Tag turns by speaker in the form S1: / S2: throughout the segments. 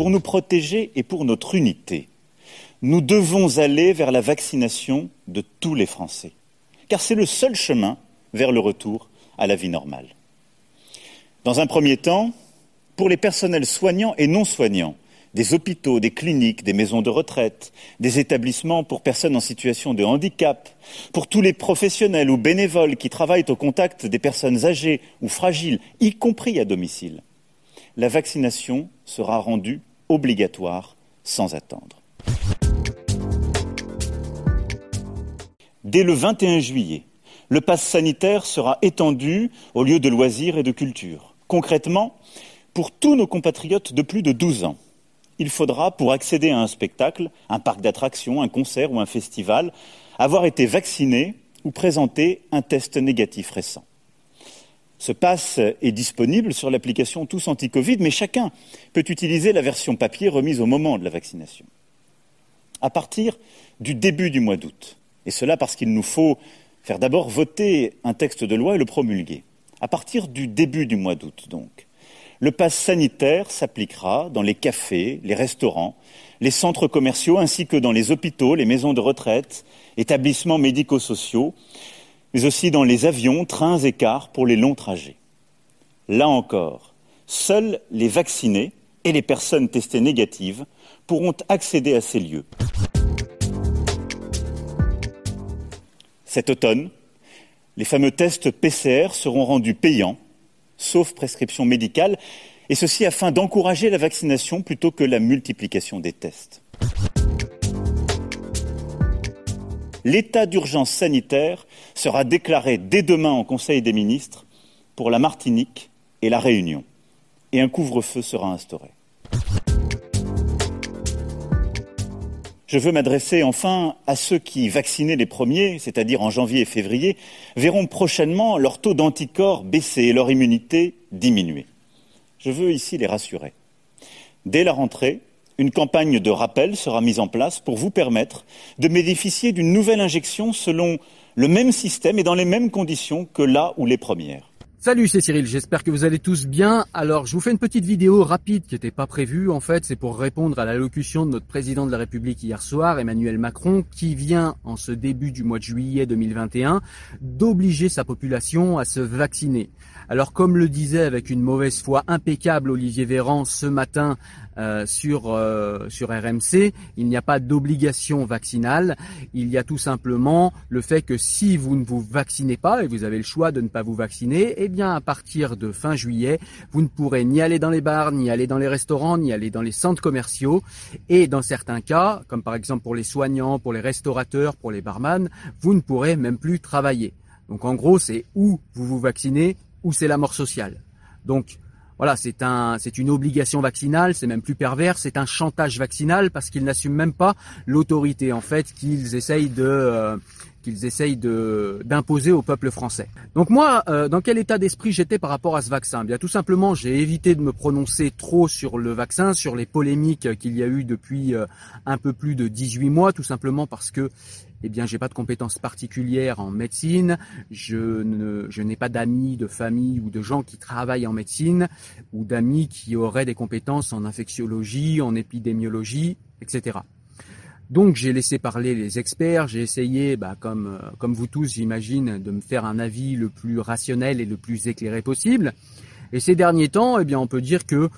S1: Pour nous protéger et pour notre unité, nous devons aller vers la vaccination de tous les Français, car c'est le seul chemin vers le retour à la vie normale. Dans un premier temps, pour les personnels soignants et non soignants, des hôpitaux, des cliniques, des maisons de retraite, des établissements pour personnes en situation de handicap, pour tous les professionnels ou bénévoles qui travaillent au contact des personnes âgées ou fragiles, y compris à domicile, la vaccination sera rendue obligatoire sans attendre. Dès le 21 juillet, le pass sanitaire sera étendu aux lieux de loisirs et de culture. Concrètement, pour tous nos compatriotes de plus de 12 ans, il faudra, pour accéder à un spectacle, un parc d'attractions, un concert ou un festival, avoir été vacciné ou présenter un test négatif récent. Ce pass est disponible sur l'application Tous Anti-Covid, mais chacun peut utiliser la version papier remise au moment de la vaccination. À partir du début du mois d'août, et cela parce qu'il nous faut faire d'abord voter un texte de loi et le promulguer. À partir du début du mois d'août, donc, le pass sanitaire s'appliquera dans les cafés, les restaurants, les centres commerciaux, ainsi que dans les hôpitaux, les maisons de retraite, établissements médico-sociaux, mais aussi dans les avions, trains et cars pour les longs trajets. Là encore, seuls les vaccinés et les personnes testées négatives pourront accéder à ces lieux. Cet automne, les fameux tests PCR seront rendus payants, sauf prescription médicale, et ceci afin d'encourager la vaccination plutôt que la multiplication des tests. L'état d'urgence sanitaire sera déclaré dès demain en Conseil des ministres pour la Martinique et la Réunion, et un couvre-feu sera instauré. Je veux m'adresser enfin à ceux qui, vaccinés les premiers, c'est-à-dire en janvier et février, verront prochainement leur taux d'anticorps baisser et leur immunité diminuer. Je veux ici les rassurer. Dès la rentrée, une campagne de rappel sera mise en place pour vous permettre de bénéficier d'une nouvelle injection selon le même système et dans les mêmes conditions que là où les premières.
S2: Salut, c'est Cyril, j'espère que vous allez tous bien. Alors, je vous fais une petite vidéo rapide qui n'était pas prévue. En fait, c'est pour répondre à l'allocution de notre président de la République hier soir, Emmanuel Macron, qui vient, en ce début du mois de juillet 2021, d'obliger sa population à se vacciner. Alors, comme le disait avec une mauvaise foi impeccable Olivier Véran ce matin euh, sur euh, sur RMC, il n'y a pas d'obligation vaccinale. Il y a tout simplement le fait que si vous ne vous vaccinez pas et vous avez le choix de ne pas vous vacciner, eh bien à partir de fin juillet, vous ne pourrez ni aller dans les bars, ni aller dans les restaurants, ni aller dans les centres commerciaux. Et dans certains cas, comme par exemple pour les soignants, pour les restaurateurs, pour les barman, vous ne pourrez même plus travailler. Donc en gros, c'est où vous vous vaccinez, ou c'est la mort sociale. Donc voilà, c'est un, c'est une obligation vaccinale, c'est même plus pervers, c'est un chantage vaccinal parce qu'ils n'assument même pas l'autorité en fait qu'ils essayent de, euh, qu'ils essayent de d'imposer au peuple français. Donc moi, euh, dans quel état d'esprit j'étais par rapport à ce vaccin? Bien tout simplement, j'ai évité de me prononcer trop sur le vaccin, sur les polémiques qu'il y a eu depuis euh, un peu plus de 18 mois, tout simplement parce que eh bien, j'ai pas de compétences particulières en médecine. Je ne, je n'ai pas d'amis, de famille ou de gens qui travaillent en médecine ou d'amis qui auraient des compétences en infectiologie, en épidémiologie, etc. Donc j'ai laissé parler les experts, j'ai essayé, bah, comme, euh, comme vous tous j'imagine, de me faire un avis le plus rationnel et le plus éclairé possible. Et ces derniers temps, eh bien, on peut dire que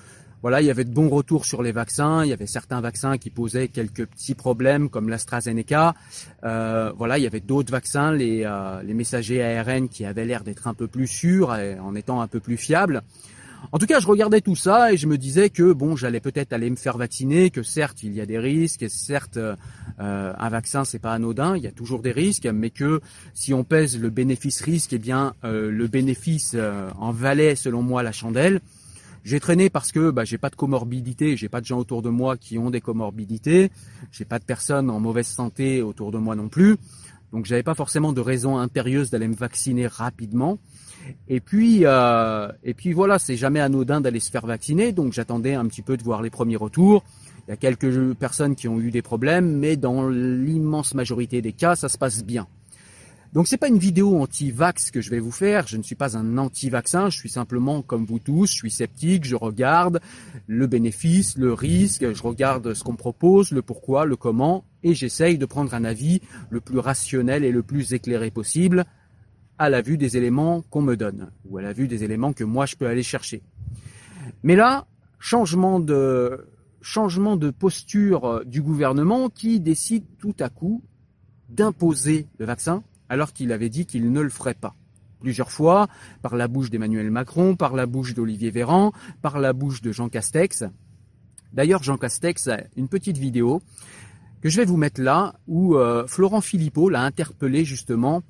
S2: voilà, il y avait de bons retours sur les vaccins. Il y avait certains vaccins qui posaient quelques petits problèmes, comme l'AstraZeneca. Euh, voilà, il y avait d'autres vaccins, les, euh, les messagers ARN, qui avaient l'air d'être un peu plus sûrs, en étant un peu plus fiables. En tout cas, je regardais tout ça et je me disais que bon, j'allais peut-être aller me faire vacciner, que certes il y a des risques, et certes euh, un vaccin c'est pas anodin, il y a toujours des risques, mais que si on pèse le bénéfice-risque, eh bien euh, le bénéfice en valait selon moi la chandelle. J'ai traîné parce que bah, j'ai pas de comorbidité, j'ai pas de gens autour de moi qui ont des comorbidités, j'ai pas de personnes en mauvaise santé autour de moi non plus. Donc j'avais pas forcément de raison impérieuse d'aller me vacciner rapidement. Et puis euh, et puis voilà, c'est jamais anodin d'aller se faire vacciner, donc j'attendais un petit peu de voir les premiers retours. Il y a quelques personnes qui ont eu des problèmes, mais dans l'immense majorité des cas, ça se passe bien. Donc c'est pas une vidéo anti-vax que je vais vous faire, je ne suis pas un anti-vaccin, je suis simplement comme vous tous, je suis sceptique, je regarde le bénéfice, le risque, je regarde ce qu'on propose, le pourquoi, le comment, et j'essaye de prendre un avis le plus rationnel et le plus éclairé possible à la vue des éléments qu'on me donne, ou à la vue des éléments que moi je peux aller chercher. Mais là, changement de, changement de posture du gouvernement qui décide tout à coup d'imposer le vaccin alors qu'il avait dit qu'il ne le ferait pas. Plusieurs fois, par la bouche d'Emmanuel Macron, par la bouche d'Olivier Véran, par la bouche de Jean Castex. D'ailleurs, Jean Castex a une petite vidéo que je vais vous mettre là, où euh, Florent Philippot l'a interpellé justement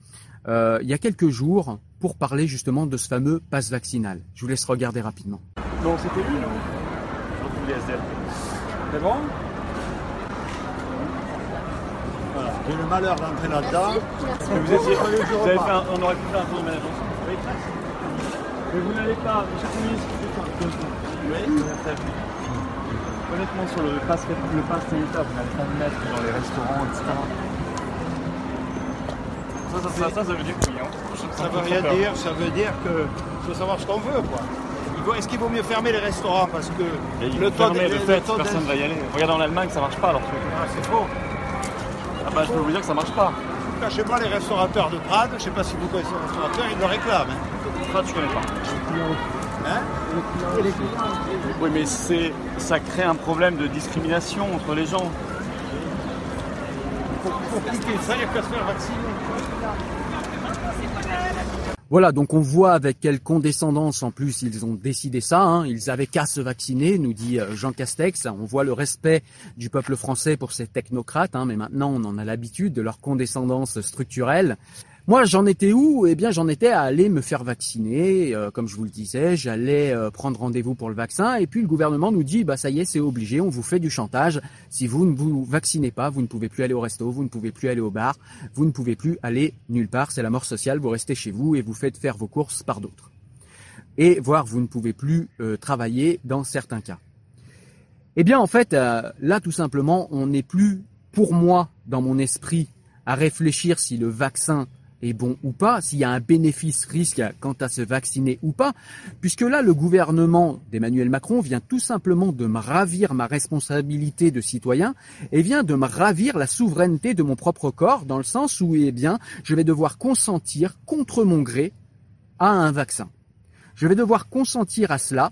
S2: euh, il y a quelques jours pour parler justement de ce fameux passe vaccinal. Je vous laisse regarder rapidement.
S3: Non, c'était lui, non? C'est bon?
S4: J'ai le malheur d'entrer là-dedans.
S3: Vous étiez, vous avez fait un, on aurait pu faire un tour de management. Oui. Mais vous n'allez pas, cher ministre, oui. Honnêtement, sur le pass, le pass sanitaire, vous n'allez pas le mettre dans les restaurants, etc. Ça, ça, ça, ça, ça veut dire oui. Hein.
S4: Ça veut rien dire, ça veut dire que faut savoir ce qu'on veut, quoi. Est-ce qu'il vaut mieux fermer les restaurants parce que
S3: le taux de, le fait, personne ne va y aller. Regardez en Allemagne, ça marche pas alors.
S4: Ah, c'est faux.
S3: Ah bah, je peux vous dire que ça marche pas.
S4: Chez moi, les restaurateurs de Prades, je ne sais pas si vous connaissez les restaurateurs, ils le réclament. Hein.
S3: Prades, je connais pas.
S4: Hein
S3: oui, mais c'est, ça crée un problème de discrimination entre les gens.
S4: Pour, cliquer ça, il n'y a qu'à se faire vacciner.
S2: Voilà, donc on voit avec quelle condescendance en plus ils ont décidé ça. Hein. Ils avaient qu'à se vacciner, nous dit euh, Jean Castex. On voit le respect du peuple français pour ces technocrates, hein, mais maintenant on en a l'habitude de leur condescendance structurelle. Moi, j'en étais où? Eh bien, j'en étais à aller me faire vacciner. Euh, comme je vous le disais, j'allais euh, prendre rendez-vous pour le vaccin. Et puis, le gouvernement nous dit, bah ça y est, c'est obligé, on vous fait du chantage. Si vous ne vous vaccinez pas, vous ne pouvez plus aller au resto, vous ne pouvez plus aller au bar, vous ne pouvez plus aller nulle part. C'est la mort sociale. Vous restez chez vous et vous faites faire vos courses par d'autres. Et voire, vous ne pouvez plus euh, travailler dans certains cas. Eh bien, en fait, là, tout simplement, on n'est plus, pour moi, dans mon esprit, à réfléchir si le vaccin est bon ou pas, s'il y a un bénéfice-risque quant à se vacciner ou pas, puisque là, le gouvernement d'Emmanuel Macron vient tout simplement de me ravir ma responsabilité de citoyen et vient de me ravir la souveraineté de mon propre corps, dans le sens où, eh bien, je vais devoir consentir contre mon gré à un vaccin. Je vais devoir consentir à cela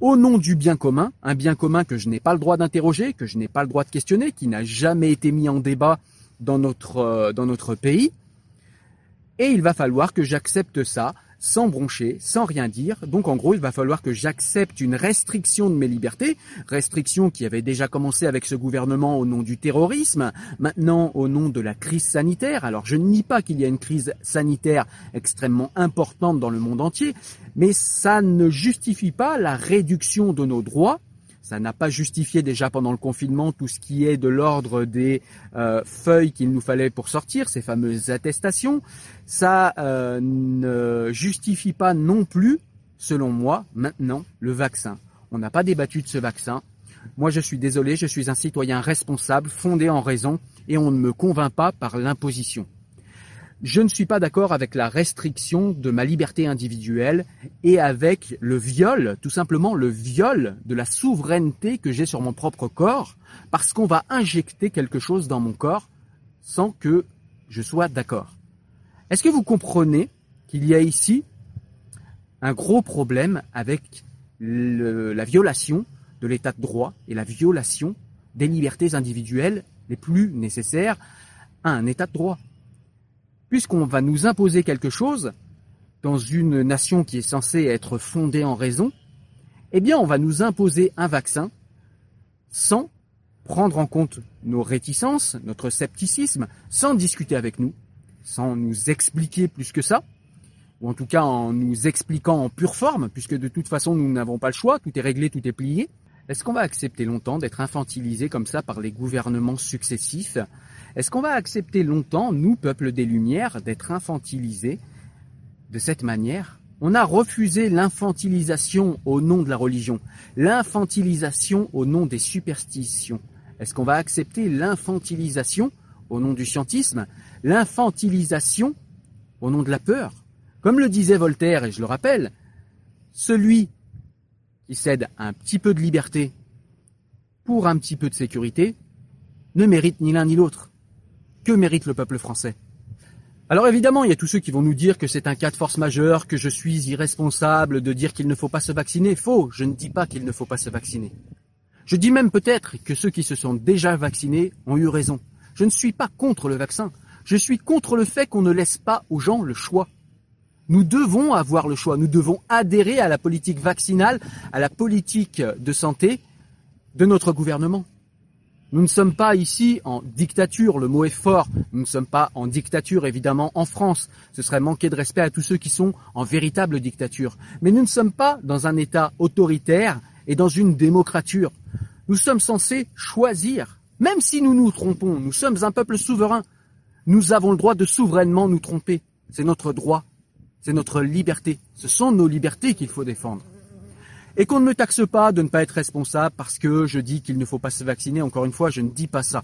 S2: au nom du bien commun, un bien commun que je n'ai pas le droit d'interroger, que je n'ai pas le droit de questionner, qui n'a jamais été mis en débat dans notre, euh, dans notre pays. Et il va falloir que j'accepte ça sans broncher, sans rien dire. Donc en gros, il va falloir que j'accepte une restriction de mes libertés, restriction qui avait déjà commencé avec ce gouvernement au nom du terrorisme, maintenant au nom de la crise sanitaire. Alors je ne nie pas qu'il y a une crise sanitaire extrêmement importante dans le monde entier, mais ça ne justifie pas la réduction de nos droits ça n'a pas justifié déjà pendant le confinement tout ce qui est de l'ordre des euh, feuilles qu'il nous fallait pour sortir, ces fameuses attestations. Ça euh, ne justifie pas non plus, selon moi, maintenant, le vaccin. On n'a pas débattu de ce vaccin. Moi, je suis désolé, je suis un citoyen responsable, fondé en raison, et on ne me convainc pas par l'imposition. Je ne suis pas d'accord avec la restriction de ma liberté individuelle et avec le viol, tout simplement le viol de la souveraineté que j'ai sur mon propre corps, parce qu'on va injecter quelque chose dans mon corps sans que je sois d'accord. Est-ce que vous comprenez qu'il y a ici un gros problème avec la violation de l'état de droit et la violation des libertés individuelles les plus nécessaires à un état de droit? Puisqu'on va nous imposer quelque chose dans une nation qui est censée être fondée en raison, eh bien on va nous imposer un vaccin sans prendre en compte nos réticences, notre scepticisme, sans discuter avec nous, sans nous expliquer plus que ça, ou en tout cas en nous expliquant en pure forme, puisque de toute façon nous n'avons pas le choix, tout est réglé, tout est plié. Est-ce qu'on va accepter longtemps d'être infantilisé comme ça par les gouvernements successifs? Est-ce qu'on va accepter longtemps, nous, peuple des Lumières, d'être infantilisés de cette manière? On a refusé l'infantilisation au nom de la religion, l'infantilisation au nom des superstitions. Est-ce qu'on va accepter l'infantilisation au nom du scientisme, l'infantilisation au nom de la peur? Comme le disait Voltaire, et je le rappelle, celui qui cède un petit peu de liberté pour un petit peu de sécurité ne mérite ni l'un ni l'autre. Que mérite le peuple français? Alors évidemment, il y a tous ceux qui vont nous dire que c'est un cas de force majeure, que je suis irresponsable de dire qu'il ne faut pas se vacciner. Faux, je ne dis pas qu'il ne faut pas se vacciner. Je dis même peut-être que ceux qui se sont déjà vaccinés ont eu raison. Je ne suis pas contre le vaccin. Je suis contre le fait qu'on ne laisse pas aux gens le choix. Nous devons avoir le choix. Nous devons adhérer à la politique vaccinale, à la politique de santé de notre gouvernement. Nous ne sommes pas ici en dictature, le mot est fort. Nous ne sommes pas en dictature, évidemment, en France. Ce serait manquer de respect à tous ceux qui sont en véritable dictature. Mais nous ne sommes pas dans un État autoritaire et dans une démocrature. Nous sommes censés choisir. Même si nous nous trompons, nous sommes un peuple souverain. Nous avons le droit de souverainement nous tromper. C'est notre droit. C'est notre liberté. Ce sont nos libertés qu'il faut défendre. et qu'on ne me taxe pas de ne pas être responsable parce que je dis qu'il ne faut pas se vacciner. Encore une fois, je ne dis pas ça.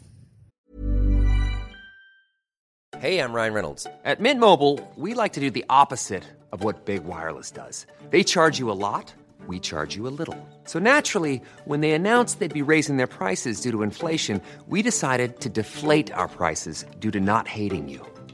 S5: Hey, I'm Ryan Reynolds. At Mint Mobile, we like to do the opposite of what Big Wireless does. They charge you a lot, we charge you a little. So naturally, when they announced they'd be raising their prices due to inflation, we decided to deflate our prices due to not hating you.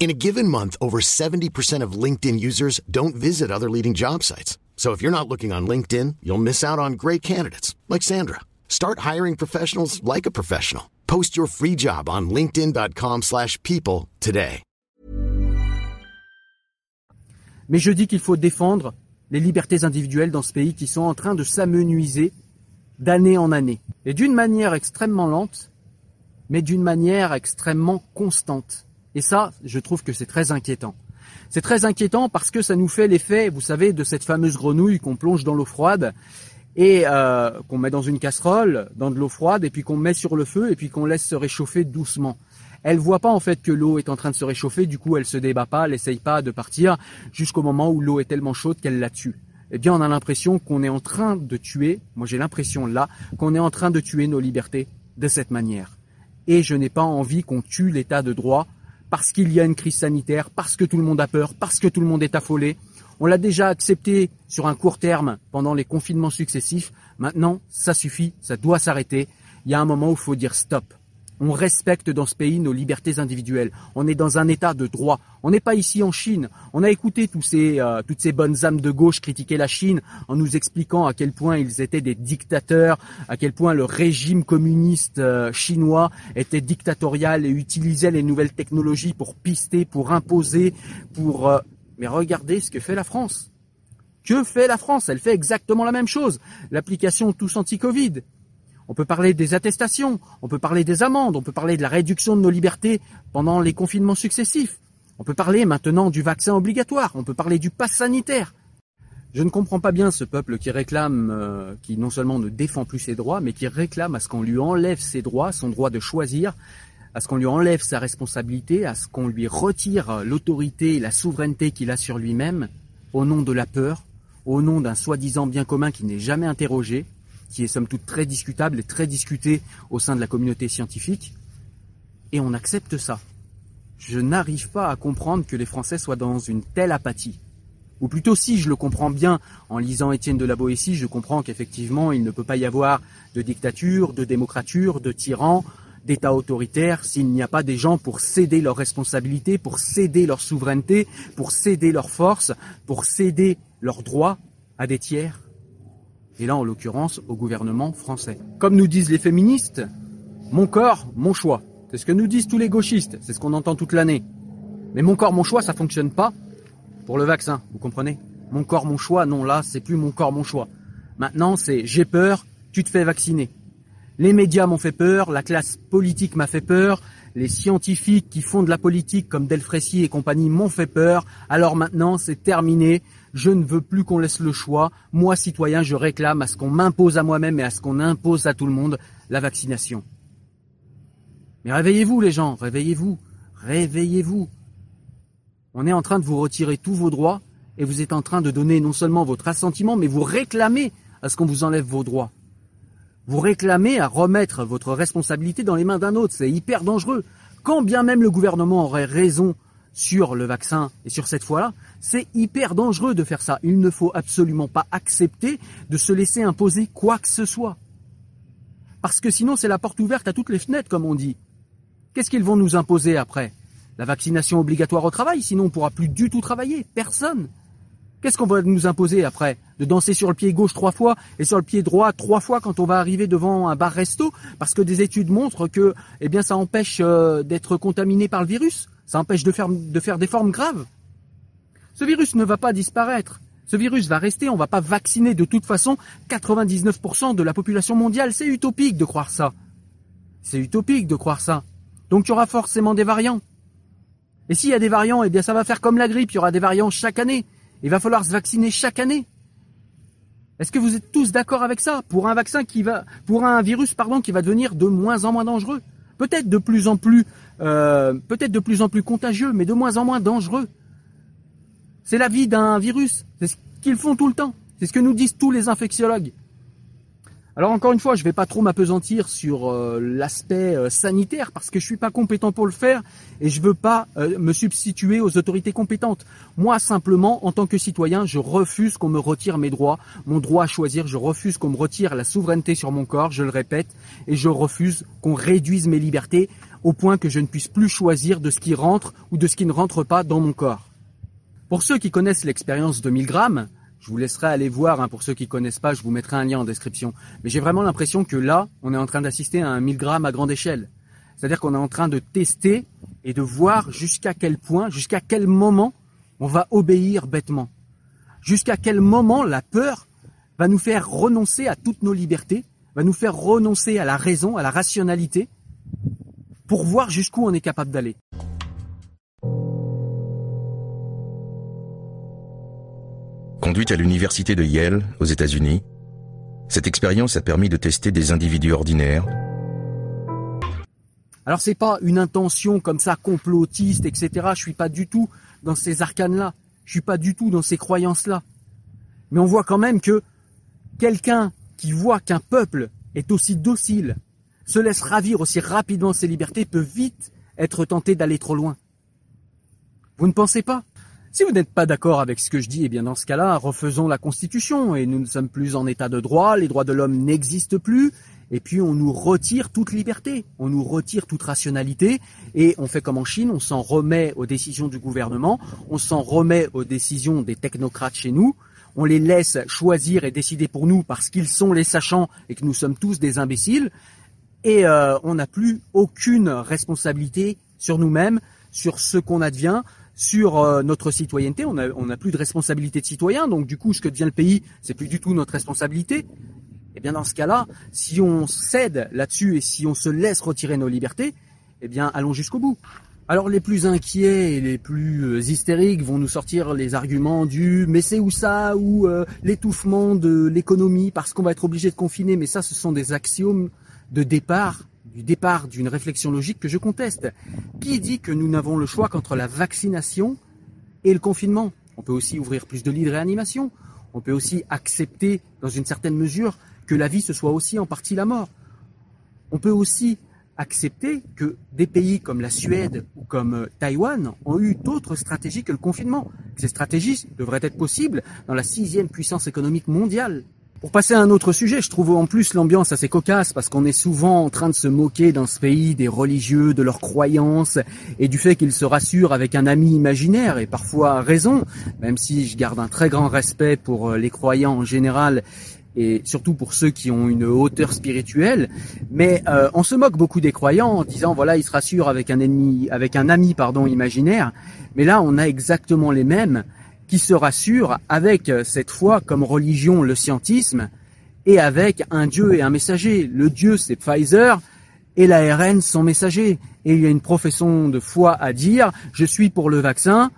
S6: In a given month, over 70% of LinkedIn users don't visit other leading job sites. So if you're not looking on LinkedIn, you'll miss out on great candidates like Sandra. Start hiring professionals like a professional. Post your free job on linkedin.com/people today.
S2: Mais je dis qu'il faut défendre les libertés individuelles dans ce pays qui sont en train de s'amenuiser d'année en année et d'une manière extrêmement lente, mais d'une manière extrêmement constante. Et ça, je trouve que c'est très inquiétant. C'est très inquiétant parce que ça nous fait l'effet, vous savez, de cette fameuse grenouille qu'on plonge dans l'eau froide et euh, qu'on met dans une casserole, dans de l'eau froide, et puis qu'on met sur le feu, et puis qu'on laisse se réchauffer doucement. Elle voit pas en fait que l'eau est en train de se réchauffer, du coup elle se débat pas, elle essaye pas de partir jusqu'au moment où l'eau est tellement chaude qu'elle la tue. eh bien on a l'impression qu'on est en train de tuer, moi j'ai l'impression là, qu'on est en train de tuer nos libertés de cette manière. Et je n'ai pas envie qu'on tue l'état de droit parce qu'il y a une crise sanitaire, parce que tout le monde a peur, parce que tout le monde est affolé. On l'a déjà accepté sur un court terme pendant les confinements successifs. Maintenant, ça suffit, ça doit s'arrêter. Il y a un moment où il faut dire stop. On respecte dans ce pays nos libertés individuelles. On est dans un état de droit. On n'est pas ici en Chine. On a écouté euh, toutes ces bonnes âmes de gauche critiquer la Chine en nous expliquant à quel point ils étaient des dictateurs, à quel point le régime communiste euh, chinois était dictatorial et utilisait les nouvelles technologies pour pister, pour imposer, pour... Euh, mais regardez ce que fait la France. Que fait la France? Elle fait exactement la même chose. L'application Tous Anti-Covid. On peut parler des attestations, on peut parler des amendes, on peut parler de la réduction de nos libertés pendant les confinements successifs. On peut parler maintenant du vaccin obligatoire, on peut parler du pass sanitaire. Je ne comprends pas bien ce peuple qui réclame, euh, qui non seulement ne défend plus ses droits, mais qui réclame à ce qu'on lui enlève ses droits, son droit de choisir, à ce qu'on lui enlève sa responsabilité, à ce qu'on lui retire l'autorité et la souveraineté qu'il a sur lui-même, au nom de la peur, au nom d'un soi-disant bien commun qui n'est jamais interrogé, qui est somme toute très discutable et très discuté au sein de la communauté scientifique, et on accepte ça. Je n'arrive pas à comprendre que les Français soient dans une telle apathie. Ou plutôt si je le comprends bien en lisant Étienne de la Boétie, je comprends qu'effectivement il ne peut pas y avoir de dictature, de démocrature, de tyran, d'État autoritaire s'il n'y a pas des gens pour céder leurs responsabilités, pour céder leur souveraineté, pour céder leurs forces, pour céder leurs droits à des tiers et là en l'occurrence au gouvernement français. Comme nous disent les féministes, mon corps, mon choix. C'est ce que nous disent tous les gauchistes, c'est ce qu'on entend toute l'année. Mais mon corps, mon choix, ça fonctionne pas pour le vaccin, vous comprenez? Mon corps, mon choix, non, là, c'est plus mon corps, mon choix. Maintenant, c'est j'ai peur, tu te fais vacciner. Les médias m'ont fait peur, la classe politique m'a fait peur, les scientifiques qui font de la politique comme Delfrécy et compagnie m'ont fait peur, alors maintenant c'est terminé, je ne veux plus qu'on laisse le choix. Moi, citoyen, je réclame à ce qu'on m'impose à moi-même et à ce qu'on impose à tout le monde la vaccination. Mais réveillez-vous les gens, réveillez-vous, réveillez-vous. On est en train de vous retirer tous vos droits et vous êtes en train de donner non seulement votre assentiment, mais vous réclamez à ce qu'on vous enlève vos droits. Vous réclamez à remettre votre responsabilité dans les mains d'un autre. C'est hyper dangereux. Quand bien même le gouvernement aurait raison sur le vaccin et sur cette fois-là, c'est hyper dangereux de faire ça. Il ne faut absolument pas accepter de se laisser imposer quoi que ce soit. Parce que sinon, c'est la porte ouverte à toutes les fenêtres, comme on dit. Qu'est-ce qu'ils vont nous imposer après? La vaccination obligatoire au travail, sinon on ne pourra plus du tout travailler. Personne. Qu'est-ce qu'on va nous imposer après De danser sur le pied gauche trois fois et sur le pied droit trois fois quand on va arriver devant un bar-resto Parce que des études montrent que eh bien, ça empêche euh, d'être contaminé par le virus. Ça empêche de faire, de faire des formes graves. Ce virus ne va pas disparaître. Ce virus va rester, on ne va pas vacciner de toute façon 99% de la population mondiale. C'est utopique de croire ça. C'est utopique de croire ça. Donc il y aura forcément des variants. Et s'il y a des variants, eh bien ça va faire comme la grippe, il y aura des variants chaque année. Il va falloir se vacciner chaque année. Est-ce que vous êtes tous d'accord avec ça? Pour un vaccin qui va, pour un virus pardon qui va devenir de moins en moins dangereux, peut-être de plus en plus, euh, peut-être de plus en plus contagieux, mais de moins en moins dangereux. C'est la vie d'un virus. C'est ce qu'ils font tout le temps. C'est ce que nous disent tous les infectiologues. Alors encore une fois, je ne vais pas trop m'apesantir sur euh, l'aspect euh, sanitaire parce que je suis pas compétent pour le faire et je veux pas euh, me substituer aux autorités compétentes. Moi simplement, en tant que citoyen, je refuse qu'on me retire mes droits, mon droit à choisir. Je refuse qu'on me retire la souveraineté sur mon corps. Je le répète, et je refuse qu'on réduise mes libertés au point que je ne puisse plus choisir de ce qui rentre ou de ce qui ne rentre pas dans mon corps. Pour ceux qui connaissent l'expérience de 1000 grammes, je vous laisserai aller voir, hein, pour ceux qui connaissent pas, je vous mettrai un lien en description. Mais j'ai vraiment l'impression que là, on est en train d'assister à un 1000 grammes à grande échelle. C'est-à-dire qu'on est en train de tester et de voir jusqu'à quel point, jusqu'à quel moment on va obéir bêtement. Jusqu'à quel moment la peur va nous faire renoncer à toutes nos libertés, va nous faire renoncer à la raison, à la rationalité, pour voir jusqu'où on est capable d'aller.
S7: Conduite à l'université de Yale, aux États-Unis, cette expérience a permis de tester des individus ordinaires.
S2: Alors c'est pas une intention comme ça complotiste, etc. Je suis pas du tout dans ces arcanes-là. Je suis pas du tout dans ces croyances-là. Mais on voit quand même que quelqu'un qui voit qu'un peuple est aussi docile, se laisse ravir aussi rapidement ses libertés, peut vite être tenté d'aller trop loin. Vous ne pensez pas? Si vous n'êtes pas d'accord avec ce que je dis, eh bien dans ce cas-là, refaisons la Constitution et nous ne sommes plus en état de droit, les droits de l'homme n'existent plus, et puis on nous retire toute liberté, on nous retire toute rationalité, et on fait comme en Chine, on s'en remet aux décisions du gouvernement, on s'en remet aux décisions des technocrates chez nous, on les laisse choisir et décider pour nous parce qu'ils sont les sachants et que nous sommes tous des imbéciles, et euh, on n'a plus aucune responsabilité sur nous-mêmes, sur ce qu'on advient, sur euh, notre citoyenneté. On n'a plus de responsabilité de citoyen, donc du coup, ce que devient le pays, c'est plus du tout notre responsabilité. Eh bien, dans ce cas-là, si on cède là-dessus et si on se laisse retirer nos libertés, eh bien, allons jusqu'au bout. Alors les plus inquiets et les plus euh, hystériques vont nous sortir les arguments du mais c'est où ça? ou euh, l'étouffement de l'économie parce qu'on va être obligé de confiner. Mais ça, ce sont des axiomes de départ, du départ d'une réflexion logique que je conteste. Qui dit que nous n'avons le choix qu'entre la vaccination et le confinement? On peut aussi ouvrir plus de lits de réanimation. On peut aussi accepter, dans une certaine mesure, que la vie ce soit aussi en partie la mort. On peut aussi accepter que des pays comme la Suède ou comme euh, Taïwan ont eu d'autres stratégies que le confinement. Ces stratégies devraient être possibles dans la sixième puissance économique mondiale. Pour passer à un autre sujet, je trouve en plus l'ambiance assez cocasse parce qu'on est souvent en train de se moquer dans ce pays des religieux, de leurs croyances et du fait qu'ils se rassurent avec un ami imaginaire et parfois raison, même si je garde un très grand respect pour euh, les croyants en général et surtout pour ceux qui ont une hauteur spirituelle. Mais euh, on se moque beaucoup des croyants en disant voilà ils se rassurent avec un ennemi, avec un ami pardon imaginaire. Mais là on a exactement les mêmes qui se rassurent avec euh, cette foi comme religion le scientisme et avec un dieu et un messager. Le dieu c'est Pfizer et l'ARN son messager. Et il y a une profession de foi à dire je suis pour le vaccin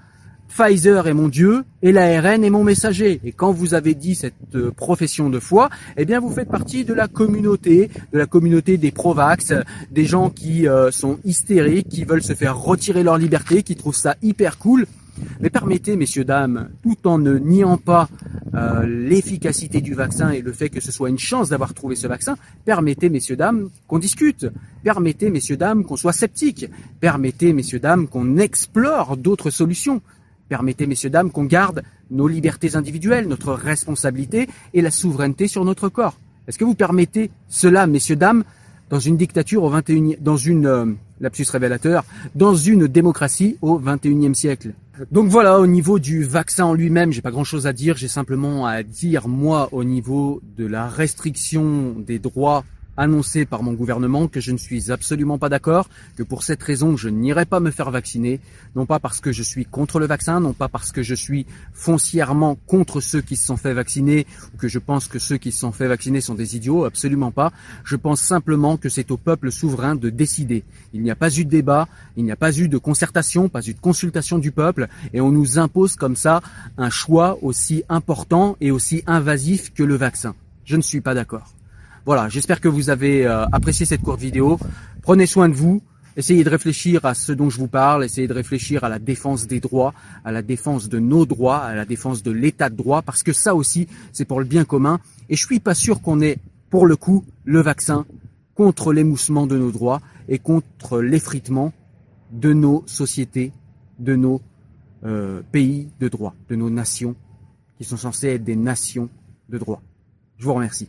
S2: Pfizer est mon Dieu et l'ARN est mon messager. Et quand vous avez dit cette euh, profession de foi, eh bien vous faites partie de la communauté, de la communauté des pro-vax, des gens qui euh, sont hystériques, qui veulent se faire retirer leur liberté, qui trouvent ça hyper cool. Mais permettez, messieurs, dames, tout en ne niant pas euh, l'efficacité du vaccin et le fait que ce soit une chance d'avoir trouvé ce vaccin, permettez, messieurs, dames, qu'on discute. Permettez, messieurs, dames, qu'on soit sceptique. Permettez, messieurs, dames, qu'on explore d'autres solutions. Permettez, messieurs, dames, qu'on garde nos libertés individuelles, notre responsabilité et la souveraineté sur notre corps. Est-ce que vous permettez cela, messieurs, dames, dans une dictature au 21 dans une euh, lapsus révélateur, dans une démocratie au 21e siècle? Donc voilà, au niveau du vaccin en lui-même, j'ai pas grand chose à dire, j'ai simplement à dire moi au niveau de la restriction des droits annoncé par mon gouvernement que je ne suis absolument pas d'accord, que pour cette raison je n'irai pas me faire vacciner, non pas parce que je suis contre le vaccin, non pas parce que je suis foncièrement contre ceux qui se sont fait vacciner ou que je pense que ceux qui se sont fait vacciner sont des idiots, absolument pas. Je pense simplement que c'est au peuple souverain de décider. Il n'y a pas eu de débat, il n'y a pas eu de concertation, pas eu de consultation du peuple et on nous impose comme ça un choix aussi important et aussi invasif que le vaccin. Je ne suis pas d'accord. Voilà, j'espère que vous avez euh, apprécié cette courte vidéo. Prenez soin de vous. Essayez de réfléchir à ce dont je vous parle, essayez de réfléchir à la défense des droits, à la défense de nos droits, à la défense de l'état de droit, parce que ça aussi, c'est pour le bien commun. Et je suis pas sûr qu'on ait, pour le coup, le vaccin contre l'émoussement de nos droits et contre l'effritement de nos sociétés, de nos euh, pays de droit, de nos nations, qui sont censées être des nations de droit. Je vous remercie.